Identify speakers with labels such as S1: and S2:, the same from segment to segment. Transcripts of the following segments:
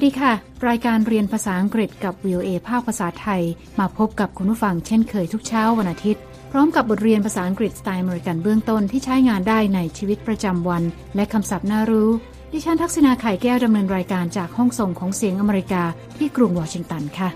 S1: วัสดีค่ะ รายการเรียนภาษาอังกฤษกับ VOA ภาคภาษาไทย มาพบกับคุณผู้ฟังเช่นเคยทุกเช้าวันอาทิตย์ พร้อมกับบทเรียนภาษาอังกฤษสไตล์อเมริกันเบื้องต้นที่ใช้งานได้ในชีวิตประจำวัน และคำศัพท์น่ารู้ ดิฉันทักษณาไข่แก้วดำเนินรายการจากห้องส่งของเสียงอเมริกาที่กรุงวอชิงตันค่ะ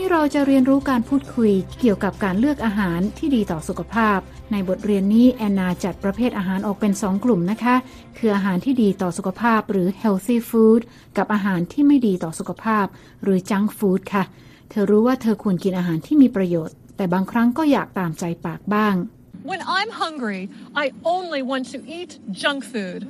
S1: นี้เราจะเรียนรู้การพูดคุยเกี่ยวกับการเลือกอาหารที่ดีต่อสุขภาพ ในบทเรียนนี้แอนนาจัดประเภทอาหารออกเป็น 2 กลุ่มนะคะ คืออาหารที่ดีต่อสุขภาพหรือ healthy food กับอาหารที่ไม่ดีต่อสุขภาพ หรือ junk food ค่ะ เธอรู้ว่าเธอควรกินอาหารที่มีประโยชน์ แต่บางครั้งก็อยากตามใจปากบ้าง
S2: When I'm hungry, I only want to eat junk food.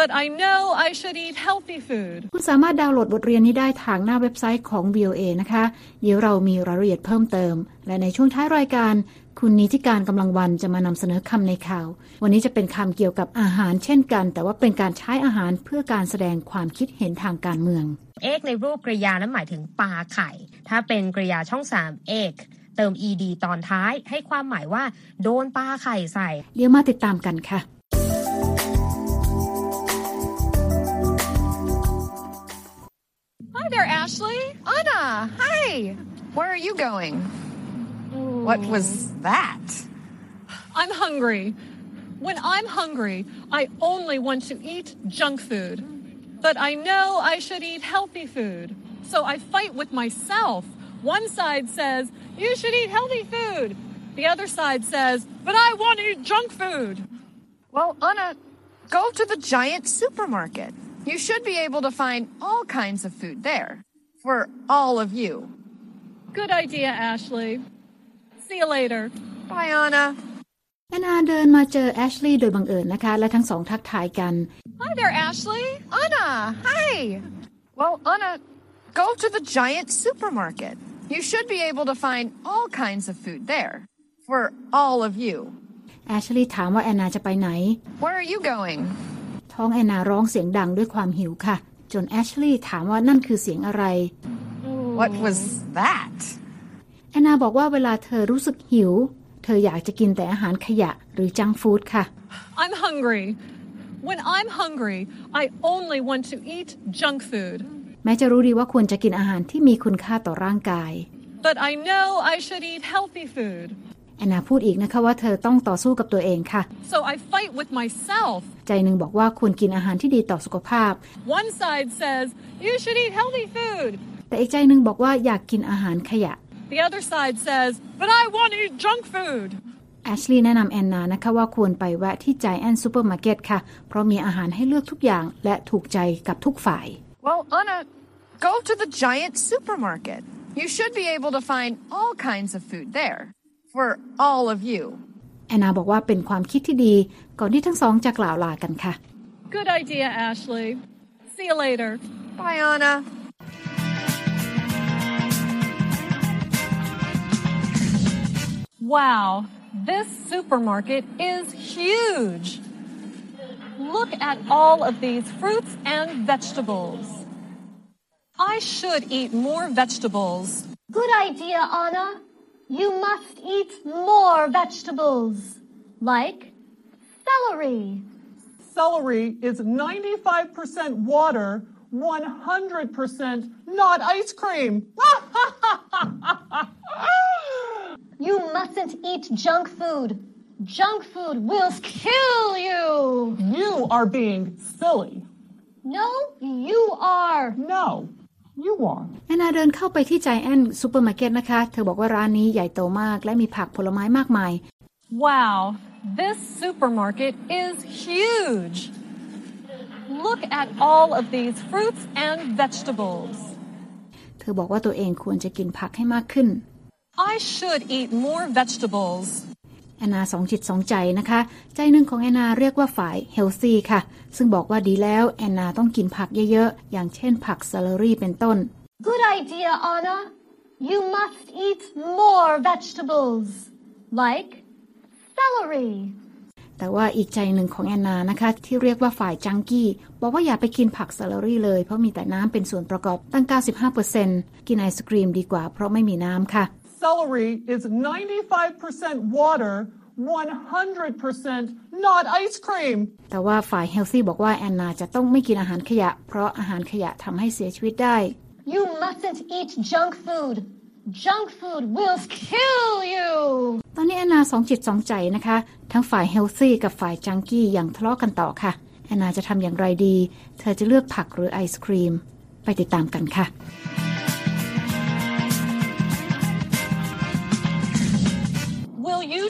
S2: But I know I should eat healthy food.
S1: คุณสามารถดาวน์โหลดบทเรียนนี้ได้ทางหน้าเว็บไซต์ของ VOA นะคะ เดี๋ยวเรามีรายละเอียดเพิ่มเติม และในช่วงท้ายรายการ คุณนิติการกำลังวันจะมานำเสนอคำในข่าว วันนี้จะเป็นคำเกี่ยวกับอาหารเช่นกัน แต่ว่าเป็นการใช้อาหารเพื่อการแสดงความคิดเห็นทางการเมือง
S3: เอกในรูปกริยานั้นหมายถึงปลาไข่ ถ้าเป็นกริยาช่องสามเอกเติม ed ตอนท้ายให้ความหมายว่า โดนปลาไข่ใส่
S1: เดี๋ยวมาติดตามกันค่ะ
S2: Hi there, Ashley.
S4: Anna, hi. Where are you going? What was that?
S2: I'm hungry. When I'm hungry, I only want to eat junk food. But I know I should eat healthy food. So I fight with myself. One side says, you should eat healthy food. The other side says, but I want to eat junk food.
S4: Well, Anna, go to the giant supermarket. You should be able to find all kinds of food there for all of you.
S2: Good idea, Ashley. See you later.
S4: Bye, Anna.
S1: แอนนาเดินมาเจอแอชลีย์โดยบังเอิญนะคะ และทั้งสองทักทายกัน
S2: Hi there, Ashley.
S4: Anna, hi. Well, Anna, go to the giant supermarket. You should be able to find all kinds of food there for all of you.
S1: แอชลีย์ถามว่าแอนนาจะไปไหน
S4: Where are you going?
S1: ท้องแอนนาร้องเสียงดังด้วยความหิวค่ะ จนแอชลีย์ถามว่านั่นคือเสียงอะไร
S4: What was that?
S1: แอนนาบอกว่าเวลาเธอรู้สึกหิว เธออยากจะกินแต่อาหารขยะหรือจังฟู้ดค่ะ
S2: I'm hungry. When I'm hungry, I only want to eat junk food.
S1: แม้จะรู้ดีว่าควรจะกินอาหารที่มีคุณค่าต่อร่างกาย
S2: But I know I should eat healthy food.
S1: แอนนาพูดอีกนะคะว่าเธอต้องต่อสู้กับตัวเองค่ะ
S2: So I fight with myself.
S1: ใจหนึ่งบอกว่าควรกินอาหารที่ดีต่อสุขภาพ
S2: One side says, you should eat healthy food.
S1: แต่อีกใจหนึ่งบอกว่าอยากกินอาหารขยะ
S2: The other side says, but I want to eat junk food.
S1: แอชลีย์แนะนำแอนนานะคะว่าควรไปแวะที่ใจแอนซูเปอร์มาร์เก็ตค่ะ เพราะมีอาหารให้เลือกทุกอย่างและถูกใจกับทุกฝ่าย
S4: Well, Anna, go to the giant supermarket. You should be able to find all kinds of food there for all of you.
S1: แอนนาบอกว่าเป็นความคิดที่ดี ก่อนที่ทั้งสองจะกล่าวลากันค่ะ
S2: Good idea, Ashley. See you later.
S4: Bye, Anna.
S2: Wow, this supermarket is huge. Look at all of these fruits and vegetables. I should eat more vegetables.
S5: Good idea, Anna. You must eat more vegetables, like celery.
S6: Celery is 95% water, 100% not ice cream.
S5: You mustn't eat junk food. Junk food will kill you.
S6: you are being silly.
S5: No, you are.
S6: No, you are.
S1: แอนนาเดินเข้าไปที่ใจแอนซูเปอร์มาร์เก็ตนะคะ เธอบอกว่าร้านนี้ใหญ่โตมากและมีผักผลไม้มากมาย
S2: Wow, this supermarket is huge. Look at all of these fruits and vegetables.
S1: เธอบอกว่าตัวเองควรจะกินผักให้มากขึ้น
S2: I should eat more vegetables.
S1: แอนนาสองจิตสองใจนะคะ ใจหนึ่งของแอนนาเรียกว่าฝ่ายเฮลซี่ค่ะ ซึ่งบอกว่าดีแล้วแอนนาต้องกินผักเยอะๆ อย่างเช่นผักซ e ล e รี่เป็นต้น
S5: Good idea, Anna. You must eat more vegetables, like celery.
S1: แต่ว่าอีกใจหนึ่งของแอนนานะคะ ที่เรียกว่าฝ่ายจังกี้ บอกว่าอย่าไปกินผักซ e ล e รี่เลย เพราะมีแต่น้ำเป็นส่วนประกอบตั้ง 95%กินไอศกรีมดีกว่าเพราะไม่มีน้ำค่ะ
S6: Celery is 95% water, 100% not ice cream.
S1: แต่ว่าฝ่ายเฮลซี่บอกว่าแอนนาจะต้องไม่กินอาหารขยะ เพราะอาหารขยะทำให้เสียชีวิตได้
S5: You mustn't eat junk food. Junk food will kill you.
S1: ตอนนี้แอนนาสองจิตสองใจนะคะ ทั้งฝ่ายเฮลซี่กับฝ่ายจังกี้ยังทะเลาะกันต่อค่ะ แอนนาจะทำอย่างไรดี เธอจะเลือกผักหรือไอศครีม ไปติดตามกันค่ะ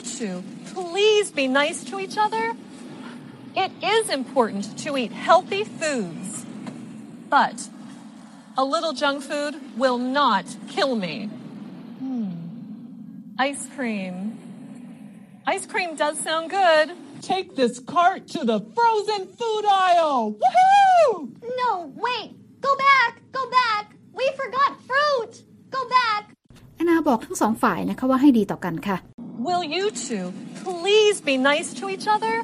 S2: Will you two please be nice to each other? It is important to eat healthy foods, but a little junk food will not kill me. Hmm. Ice cream. Ice cream does sound good.
S6: Take this cart to the frozen food aisle. Woohoo!
S5: No, wait. Go back. Go back. We forgot fruit. Go back.
S1: แอนนาบอกทั้งสองฝ่ายนะคะว่าให้ดีต่อกันค่ะ
S2: Will you two please be nice to each other?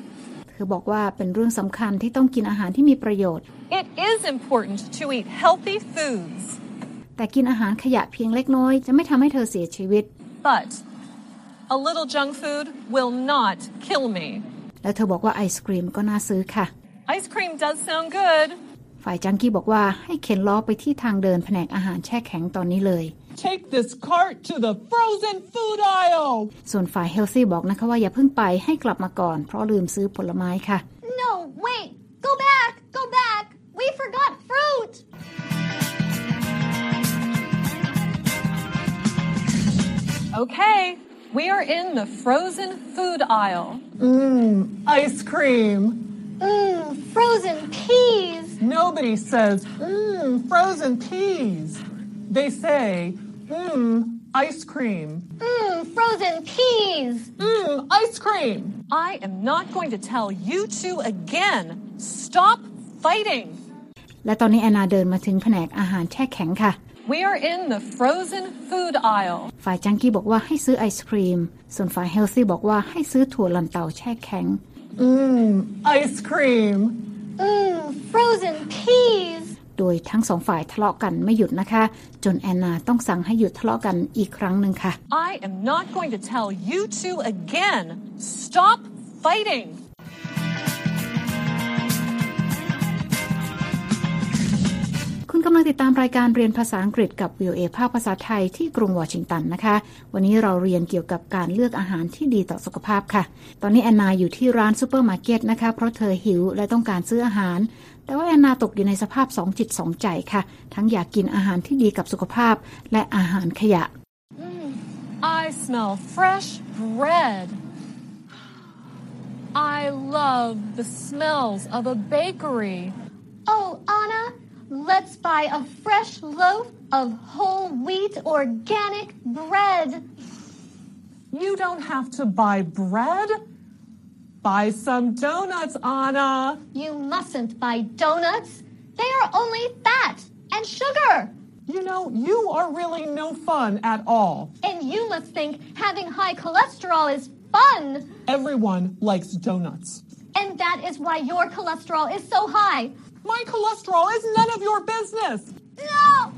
S1: เธอบอกว่าเป็นเรื่องสำคัญที่ต้องกินอาหารที่มีประโยชน์
S2: It is important to eat healthy foods,
S1: แต่กินอาหารขยะเพียงเล็กน้อย จะไม่ทำให้เธอเสียชีวิต
S2: but a little junk food will not kill me.
S1: แล้วเธอบอกว่าไอศครีมก็น่าซื้อค่ะ
S2: Ice cream does sound good.
S1: ฝ่ายจังกี้บอกว่าให้เข็นล้อไปที่ทางเดินแผนกอาหารแช่แข็งตอนนี้เลย
S6: Take this cart to the frozen food aisle.
S1: ส่วนฝ่ายเฮลซี่บอกนะคะว่าอย่าเพิ่งไปให้กลับมาก่อน เพราะลืมซื้อผลไม้ค่ะ
S5: No, wait. Go back. Go back. We forgot fruit.
S2: Okay, we are in the frozen food aisle.
S6: Ice cream.
S5: Mmm, frozen peas.
S6: Nobody says, mmm, frozen peas. They say, mmm, ice cream.
S5: Mmm, frozen peas.
S6: Mmm, ice cream.
S2: I am not going to tell you two again. Stop fighting.
S1: และตอนนี้แอนนาเดินมาถึงแผนกอาหารแช่แข็งค่ะ
S2: We are in the frozen food aisle.
S1: ฝ่ายจังกี้บอกว่าให้ซื้อไอศครีม ส่วนฝ่ายเฮลซี่บอกว่าให้ซื้อถั่วลันเตาแช่แข็ง
S6: Mmm, ice cream.
S5: Mmm, frozen peas.
S1: โดยทั้งสองฝ่ายทะเลาะกันไม่หยุดนะคะ จนแอนนาต้องสั่งให้หยุดทะเลาะกันอีกครั้งหนึ่งค่ะ
S2: I am not going to tell you two again. Stop fighting.
S1: คุณกำลังติดตามรายการเรียนภาษาอังกฤษกับ VOA ภาคภาษาไทยที่กรุงวอชิงตันนะคะ วันนี้เราเรียนเกี่ยวกับการเลือกอาหารที่ดีต่อสุขภาพค่ะ ตอนนี้แอนนาอยู่ที่ร้านซูเปอร์มาร์เก็ตนะคะ เพราะเธอหิวและต้องการซื้ออาหาร แต่ว่าแอนนาตกอยู่ในสภาพสองจิตสองใจค่ะ ทั้งอยากกินอาหารที่ดีกับสุขภาพและอาหารขยะ
S2: I smell fresh bread. I love the smells of a bakery.
S5: Oh, Anna, let's buy a fresh loaf of whole wheat organic bread.
S6: You don't have to buy bread. Buy some donuts, Anna.
S5: You mustn't buy donuts. They are only fat and sugar.
S6: You know, you are really no fun at all.
S5: And you must think having high cholesterol is fun.
S6: Everyone likes donuts.
S5: And that is why your cholesterol is so high.
S6: My cholesterol is none of your business.
S5: No!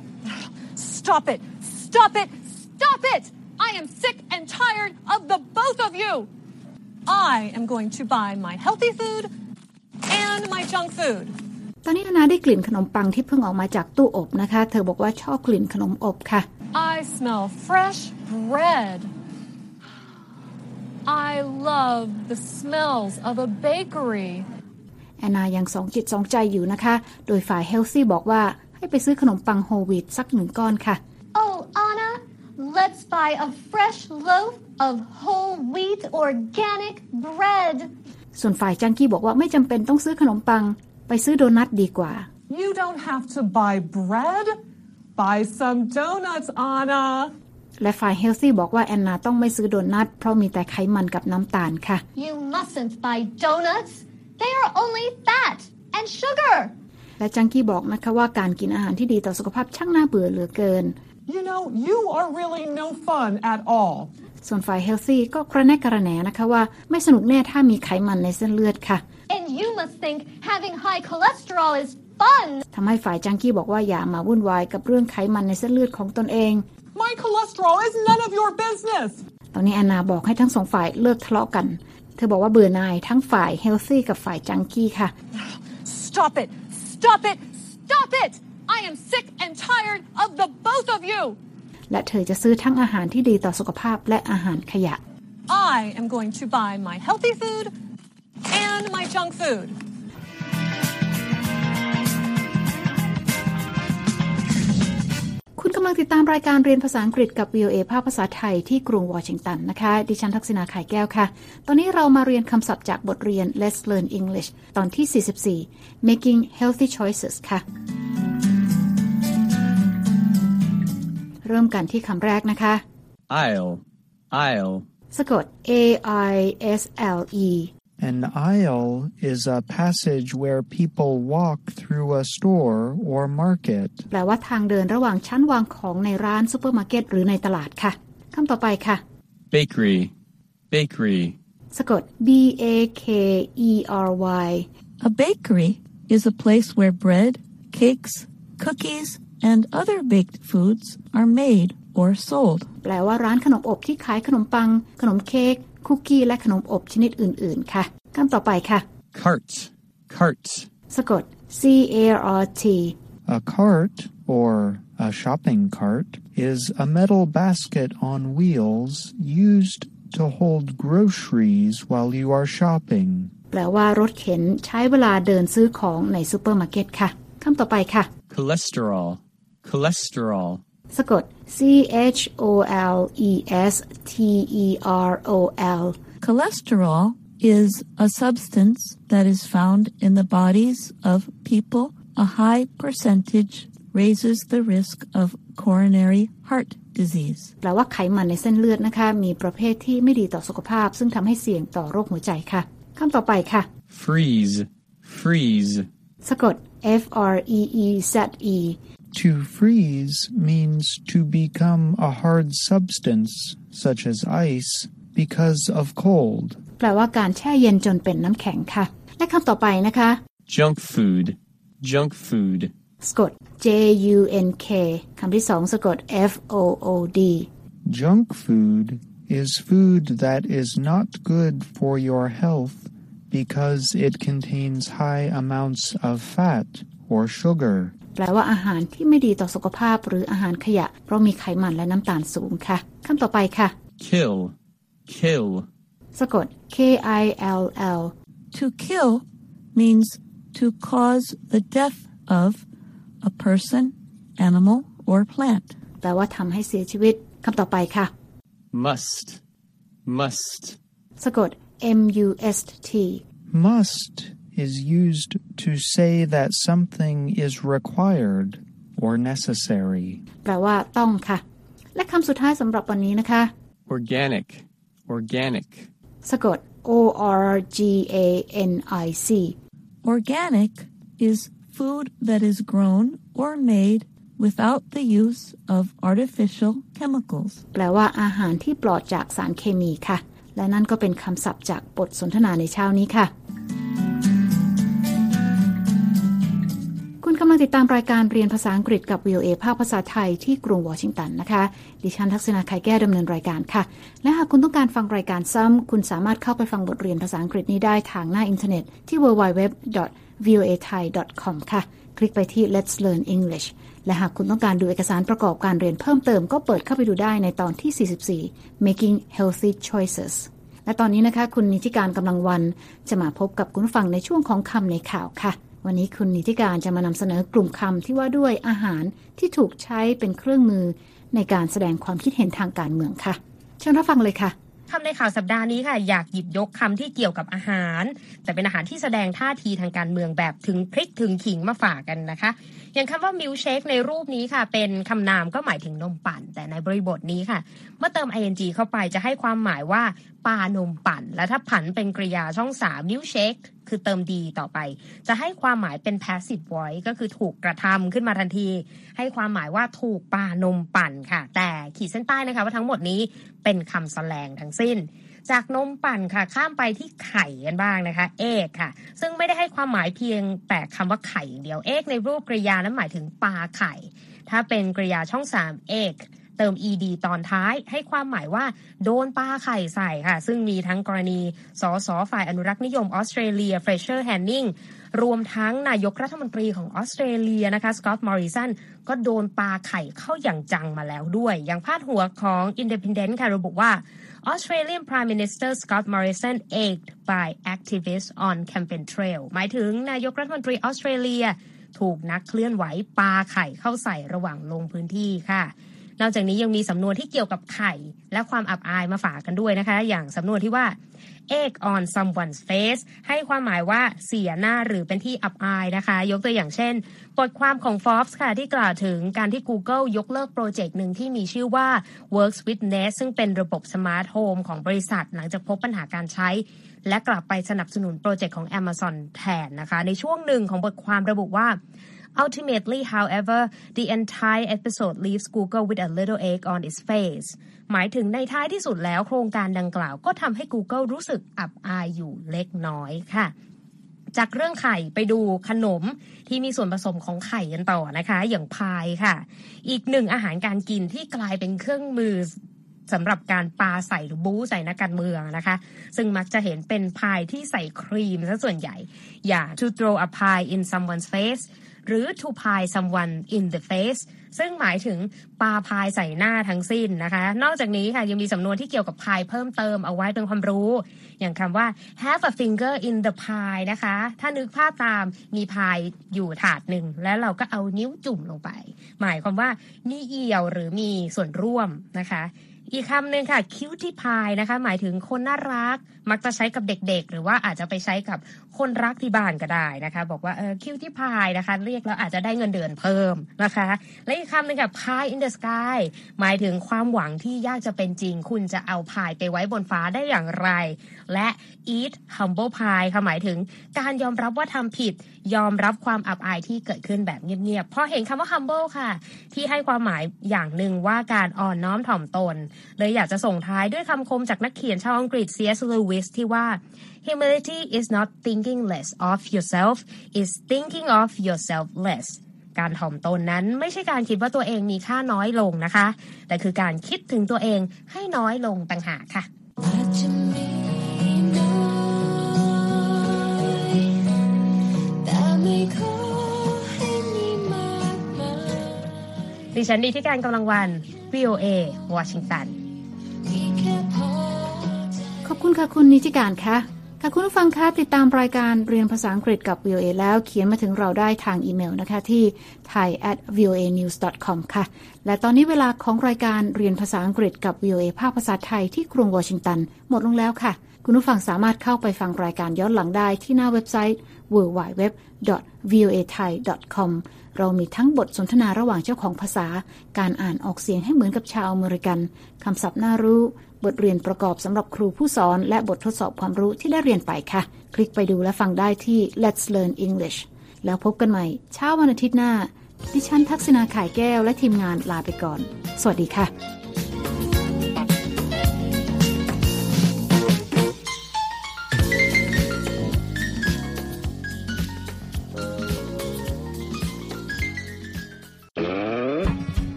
S2: Stop it! Stop it! Stop it! I am sick and tired of the both of you. I am going to buy my healthy food and my junk food.
S1: ตอนนี้แอนนาได้กลิ่นขนมปังที่เพิ่งออกมาจากตู้อบนะคะ เธอบอกว่าชอบกลิ่นขนมอบค่ะ
S2: I smell fresh bread. I love the smells of a bakery.
S1: แอนนายังสองจิตสองใจอยู่นะคะ โดยฝ่ายเฮลซี่บอกว่าให้ไปซื้อขนมปังโฮลวีตสักหนึ่งก้อนค่ะ
S5: Oh, Anna, let's buy a fresh loaf of whole wheat organic bread.
S1: ส่วนฝ่ายจังกี้บอกว่าไม่จำเป็นต้องซื้อขนมปัง ไปซื้อโดนัทดีกว่า
S6: You don't have to buy bread. Buy some donuts, Anna.
S1: และฝ่ายเฮลซี่บอกว่าแอนนาต้องไม่ซื้อโดนัทเพราะมีแต่ไขมันกับน้ำตาลค่ะ
S5: You mustn't buy donuts. They are only fat and sugar.
S1: และจังกี้บอกนะคะว่าการกินอาหารที่ดีต่อสุขภาพช่างน่าเบื่อเหลือเกิน
S6: You know, you are really no fun at all.
S1: ส่วนฝ่ายเฮลซี่ก็กระแนกกระแหนนะคะว่าไม่สนุกแน่ถ้ามีไขมันในเส้นเลือดค่ะ
S5: And you must think having high cholesterol is fun.
S1: ทำให้ฝ่ายจังกี้บอกว่าอย่ามาวุ่นวายกับเรื่องไขมันในเส้นเลือดของตนเอง
S6: My cholesterol is none of your business.
S1: ตอนนี้แอนนาบอกให้ทั้งสองฝ่ายเลิกทะเลาะกัน เธอบอกว่าเบื่อหน่ายทั้งฝ่ายเฮลซี่กับฝ่ายจังกี้ค่ะ
S2: Stop it! Stop it! Stop it! I am sick and tired of the both of you!
S1: และเธอจะซื้อทั้งอาหารที่ดีต่อสุขภาพและอาหารขยะ
S2: I am going to buy my healthy food and my junk food.
S1: คุณกำลังติดตามรายการเรียนภาษาอังกฤษกับ VOA ภาคภาษาไทยที่กรุงวอชิงตันนะคะ ดิฉันทักษณาไข่แก้วค่ะ ตอนนี้เรามาเรียนคำศัพท์จากบทเรียน Let's Learn English ตอนที่ 44 Making Healthy Choices ค่ะ เริ่มกันที่คำแรกนะคะ
S7: aisle, aisle,
S1: สะกด A I S L E
S8: An aisle is a passage where people walk through a store or market.
S1: แปลว่าทางเดินระหว่างชั้นวางของในร้านซูเปอร์มาร์เก็ตหรือในตลาดค่ะคำต่อไปค่ะ
S7: bakery, bakery,
S1: สะกด B A K E R Y
S9: A bakery is a place where bread, cakes, cookies, and other baked foods are made or sold.
S1: แปลว่าร้านขนมอบที่ขายขนมปัง ขนมเค้ก คุกกี้และขนมอบชนิดอื่น ๆ ค่ะคำต่อไปค่ะ
S7: cart, cart,
S1: สะกด C A R T
S8: A cart, or a shopping cart, is a metal basket on wheels used to hold groceries while you are shopping.
S1: แปลว่ารถเข็นใช้เวลาเดินซื้อของในซูเปอร์มาร์เก็ตค่ะคำต่อไปค่ะ
S7: cholesterol, cholesterol,
S1: สะกด C H O L E S T E R O L
S9: Cholesterol is a substance that is found in the bodies of people. A high percentage raises the risk of coronary heart disease.
S1: แปลว่าไขมันในเส้นเลือดนะคะ มีประเภทที่ไม่ดีต่อสุขภาพ ซึ่งทำให้เสี่ยงต่อโรคหัวใจค่ะคำต่อไปค่ะ
S7: freeze, freeze,
S1: สะกด F R E E Z E
S8: To freeze means to become a hard substance, such as ice, because of cold.
S1: แปลว่าการแช่เย็นจนเป็นน้ำแข็งค่ะ และคำต่อไปนะคะ
S7: junk food, junk food,
S1: สะกด J U N K คำที่สองสะกด F O O D
S8: Junk food is food that is not good for your health because it contains high amounts of fat or sugar.
S1: แปลว่าอาหารที่ไม่ดีต่อสุขภาพหรืออาหารขยะ เพราะมีไขมันและน้ำตาลสูงค่ะคำต่อไปค่ะ
S7: kill, kill,
S1: สะกด K I L L
S9: To kill means to cause the death of a person, animal, or plant.
S1: แปลว่าทำให้เสียชีวิตคำต่อไปค่ะ
S7: must, must,
S1: สะกด M U S T
S8: Must is used to say that something is required or necessary.
S1: แปลว่าต้องค่ะ และคำสุดท้ายสำหรับวันนี้นะคะ
S7: organic, organic,
S1: สะกด O R G A N I C
S9: Organic is food that is grown or made without the use of artificial chemicals.
S1: แปลว่าอาหารที่ปลอดจากสารเคมีค่ะ และนั่นก็เป็นคำศัพท์จากบทสนทนาในเช้านี้ค่ะ กำลังติดตามรายการเรียนภาษาอังกฤษกับ VOA ภาคภาษาไทยที่กรุงวอชิงตันนะคะ ดิฉันทักษณาไข่แก้ดำเนินรายการค่ะ และหากคุณต้องการฟังรายการซ้ำ คุณสามารถเข้าไปฟังบทเรียนภาษาอังกฤษนี้ได้ทางหน้าอินเทอร์เน็ตที่ www.voathai.com ค่ะ คลิกไปที่ Let's Learn English และหากคุณต้องการดูเอกสารประกอบการเรียนเพิ่มเติมก็เปิดเข้าไปดูได้ในตอนที่ 44 Making Healthy Choices และตอนนี้นะคะ คุณนิติการกำลังวันจะมาพบกับคุณฟังในช่วงของคำในข่าวค่ะ วันนี้คุณนิติการจะมานำเสนอกลุ่มคำที่ว่าด้วยอาหารที่ถูกใช้เป็นเครื่องมือในการแสดงความคิดเห็นทางการเมืองค่ะ เชิญรับฟังเลยค่ะ
S3: คำในข่าวสัปดาห์นี้ค่ะ อยากหยิบยกคำที่เกี่ยวกับอาหาร แต่เป็นอาหารที่แสดงท่าทีทางการเมืองแบบถึงพริกถึงขิงมาฝากกันนะคะ อย่างคำว่ามิลเชคในรูปนี้ค่ะ เป็นคำนามก็หมายถึงนมปั่น แต่ในบริบทนี้ค่ะ เมื่อเติม ing เข้าไปจะให้ความหมายว่าปานมปั่น และถ้าผันเป็นกริยาช่องสามมิลเชค คือเติม d ต่อไป จะให้ความหมายเป็น passive voice ก็คือถูกกระทำขึ้นมาทันที ให้ความหมายว่าถูกปานมปั่นค่ะ แต่ขีดเส้นใต้นะคะว่าทั้งหมดนี้เป็นคำแสลงทั้งสิ้นจากนมปั่นค่ะข้ามไปที่ไข่กันบ้างนะคะ egg ค่ะ ซึ่งไม่ได้ให้ความหมายเพียงแต่คำว่าไข่อย่างเดียว egg ในรูปกริยานั้นหมายถึงปาไข่ ถ้าเป็นกริยาช่องสาม egg เติม ed ตอนท้าย ให้ความหมายว่าโดนปาไข่ใส่ค่ะ ซึ่งมีทั้งกรณีสสฝ่ายอนุรักษ์นิยมออสเตรเลียเฟรเซอร์แอนนิงรวมทั้งนายกรัฐมนตรีของออสเตรเลียนะคะสกอตต์มอริสันก็โดนปลาไข่เข้าอย่างจังมาแล้วด้วย อย่างพาดหัวของ Independent ค่ะระบุว่า Australian Prime Minister Scott Morrison egged by activists on campaign trail หมายถึงนายกรัฐมนตรีออสเตรเลีย ถูกนักเคลื่อนไหวปลาไข่เข้าใส่ระหว่างลงพื้นที่ค่ะ นอกจากนี้ยังมีสำนวนที่เกี่ยวกับไข่ และความอับอายมาฝากกันด้วยนะคะ อย่างสำนวนที่ว่า egg on someone's face ให้ความหมายว่าเสียหน้าหรือเป็นที่อับอายนะคะ ยกตัวอย่างเช่น บทความของ Forbes ค่ะ ที่กล่าวถึงการที่ Google ยกเลิก project หนึ่งที่มีชื่อว่า Works with Nest ซึ่งเป็นระบบ smart home ของบริษัทหลังจากพบปัญหาการใช้ และกลับไปสนับสนุน project ของ Amazon แทนนะคะ ในช่วงหนึ่งของบทความระบุว่า Ultimately, however, the entire episode leaves Google with a little egg on its face. หมายถึงในท้ายที่สุดแล้วโครงการดังกล่าวก็ทำให้ Google รู้สึกอับอายอยู่เล็กน้อยค่ะ จากเรื่องไข่ไปดูขนมที่มีส่วนผสมของไข่กันต่อนะคะ อย่างพายค่ะ อีกหนึ่งอาหารการกินที่กลายเป็นเครื่องมือสำหรับการปาใส่หรือบู๊ใส่นักการเมืองนะคะ ซึ่งมักจะเห็นเป็นพายที่ใส่ครีมซะส่วนใหญ่ อย่าง to throw a pie in someone's face หรือ to pie someone in the face ซึ่งหมายถึงปาพายใส่หน้าทั้งสิ้นนะคะ นอกจากนี้ค่ะยังมีสำนวนที่เกี่ยวกับพายเพิ่มเติมเอาไว้เป็นความรู้ อย่างคำว่า have a finger in the pie นะคะ ถ้านึกภาพตามมีพายอยู่ถาดหนึ่ง แล้วเราก็เอานิ้วจุ่มลงไป หมายความว่ามีเอี่ยวหรือมีส่วนร่วมนะคะ อีกคำหนึ่งค่ะ cutie pie นะคะ หมายถึงคนน่ารัก มักจะใช้กับเด็กๆ หรือว่าอาจจะไปใช้กับคนรักที่บ้านก็ได้นะคะ บอกว่าเออ cutie pie นะคะ เรียกแล้วอาจจะได้เงินเดือนเพิ่มนะคะ และอีกคำหนึ่งค่ะ pie in the sky หมายถึงความหวังที่ยากจะเป็นจริง คุณจะเอาพายไปไว้บนฟ้าได้อย่างไร และ eat humble pie ค่ะหมายถึงการยอมรับว่าทำผิด ยอมรับความอับอายที่เกิดขึ้นแบบเงียบๆพอเห็นคำว่า humble ค่ะ ที่ให้ความหมายอย่างหนึ่งว่าการอ่อนน้อมถ่อมตน เลยอยากจะส่งท้ายด้วยคำคมจากนักเขียนชาวอังกฤษ C.S. Lewis ที่ว่า humility is not thinking less of yourself is thinking of yourself less การถ่อมตนนั้นไม่ใช่การคิดว่าตัวเองมีค่าน้อยลงนะคะ แต่คือการคิดถึงตัวเองให้น้อยลงต่างหากค่ะ ดิฉันดีที่การกำลังวัน VOA วอชิงตัน
S1: ขอบคุณค่ะคุณนิติการคะค่ะคุณผู้ฟังคะติดตามรายการเรียนภาษาอังกฤษกับ VOA แล้วเขียนมาถึงเราได้ทางอีเมลนะคะที่ thai at voa news com ค่ะ และตอนนี้เวลาของรายการเรียนภาษาอังกฤษกับ VOA ภาคภาษาไทยที่กรุงวอชิงตัน หมดลงแล้วค่ะ คุณผู้ฟังสามารถเข้าไปฟังรายการย้อนหลังได้ที่หน้าเว็บไซต์ www voa thai com เรามีทั้งบทสนทนาระหว่างเจ้าของภาษา การอ่านออกเสียงให้เหมือนกับชาวอเมริกันคำศัพท์น่ารู้ บทเรียนประกอบสำหรับครูผู้สอน และบททดสอบความรู้ที่ได้เรียนไปค่ะ คลิกไปดูและฟังได้ที่ Let's Learn English แล้วพบกันใหม่ เช้าวันอาทิตย์หน้า ดิฉันทักษณาขายแก้วและทีมงานลาไปก่อน สวัสดีค่ะ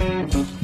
S10: You